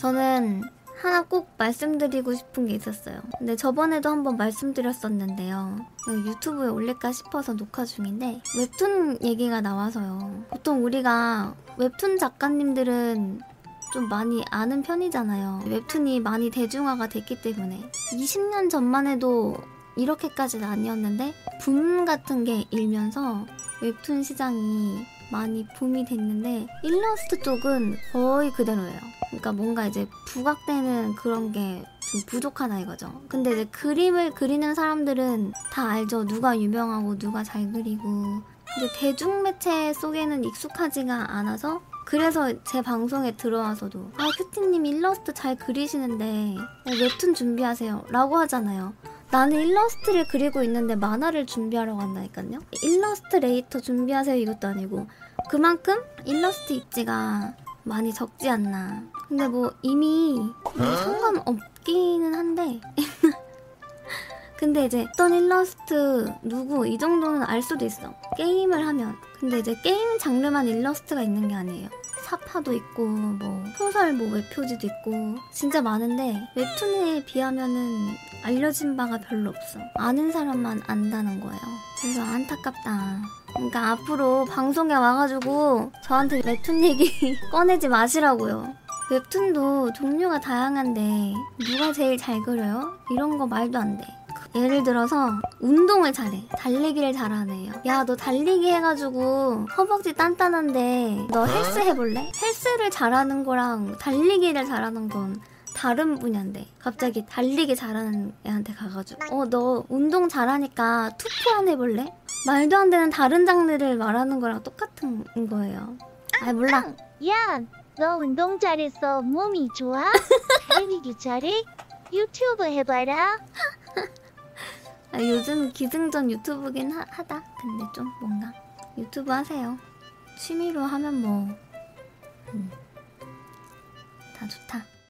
저는 하나 꼭 말씀드리고 싶은 게 있었어요. 근데 저번에도 한번 말씀드렸었는데요. 유튜브에 올릴까 싶어서 녹화 중인데 웹툰 얘기가 나와서요. 보통 우리가 웹툰 작가님들은 좀 많이 아는 편이잖아요. 웹툰이 많이 대중화가 됐기 때문에 20년 전만 해도 이렇게까지는 아니었는데 붐 같은 게 일면서 웹툰 시장이 많이 붐이 됐는데 일러스트 쪽은 거의 그대로예요. 그러니까 뭔가 이제 부각되는 그런 게 좀 부족하다 이거죠. 근데 이제 그림을 그리는 사람들은 다 알죠. 누가 유명하고 누가 잘 그리고. 근데 대중 매체 속에는 익숙하지가 않아서 그래서 제 방송에 들어와서도 아 큐티님 일러스트 잘 그리시는데 어, 웹툰 준비하세요 라고 하잖아요. 나는 일러스트를 그리고 있는데 만화를 준비하러 간다니까요. 일러스트레이터 준비하세요 이것도 아니고 그만큼 일러스트 입지가 많이 적지 않나. 근데 뭐 이미 뭐 상관 없기는 한데 근데 이제 어떤 일러스트 누구 이 정도는 알 수도 있어. 게임을 하면. 근데 이제 게임 장르만 일러스트가 있는 게 아니에요. 삽화도 있고 뭐 소설 뭐 웹표지도 있고 진짜 많은데 웹툰에 비하면은 알려진 바가 별로 없어. 아는 사람만 안다는 거예요. 그래서 안타깝다. 그러니까 앞으로 방송에 와가지고 저한테 웹툰 얘기 꺼내지 마시라고요. 웹툰도 종류가 다양한데 누가 제일 잘 그려요? 이런 거 말도 안 돼. 예를 들어서 운동을 잘해 달리기를 잘하네요 야 너 달리기 해가지고 허벅지 단단한데 너 헬스 해볼래? 헬스를 잘하는 거랑 달리기를 잘하는 건 다른 분야인데 갑자기 달리기 잘하는 애한테 가가지고 어 너 운동 잘하니까 투포한 해볼래? 말도 안 되는 다른 장르를 말하는 거랑 똑같은 거예요 아 몰라 야, 너 운동 잘해서 몸이 좋아? 달리기 잘해? 유튜브 해봐라. 아, 요즘 기승전 유튜브긴 하, 하다. 근데 좀 뭔가 유튜브 하세요. 취미로 하면 뭐 음, 다 좋다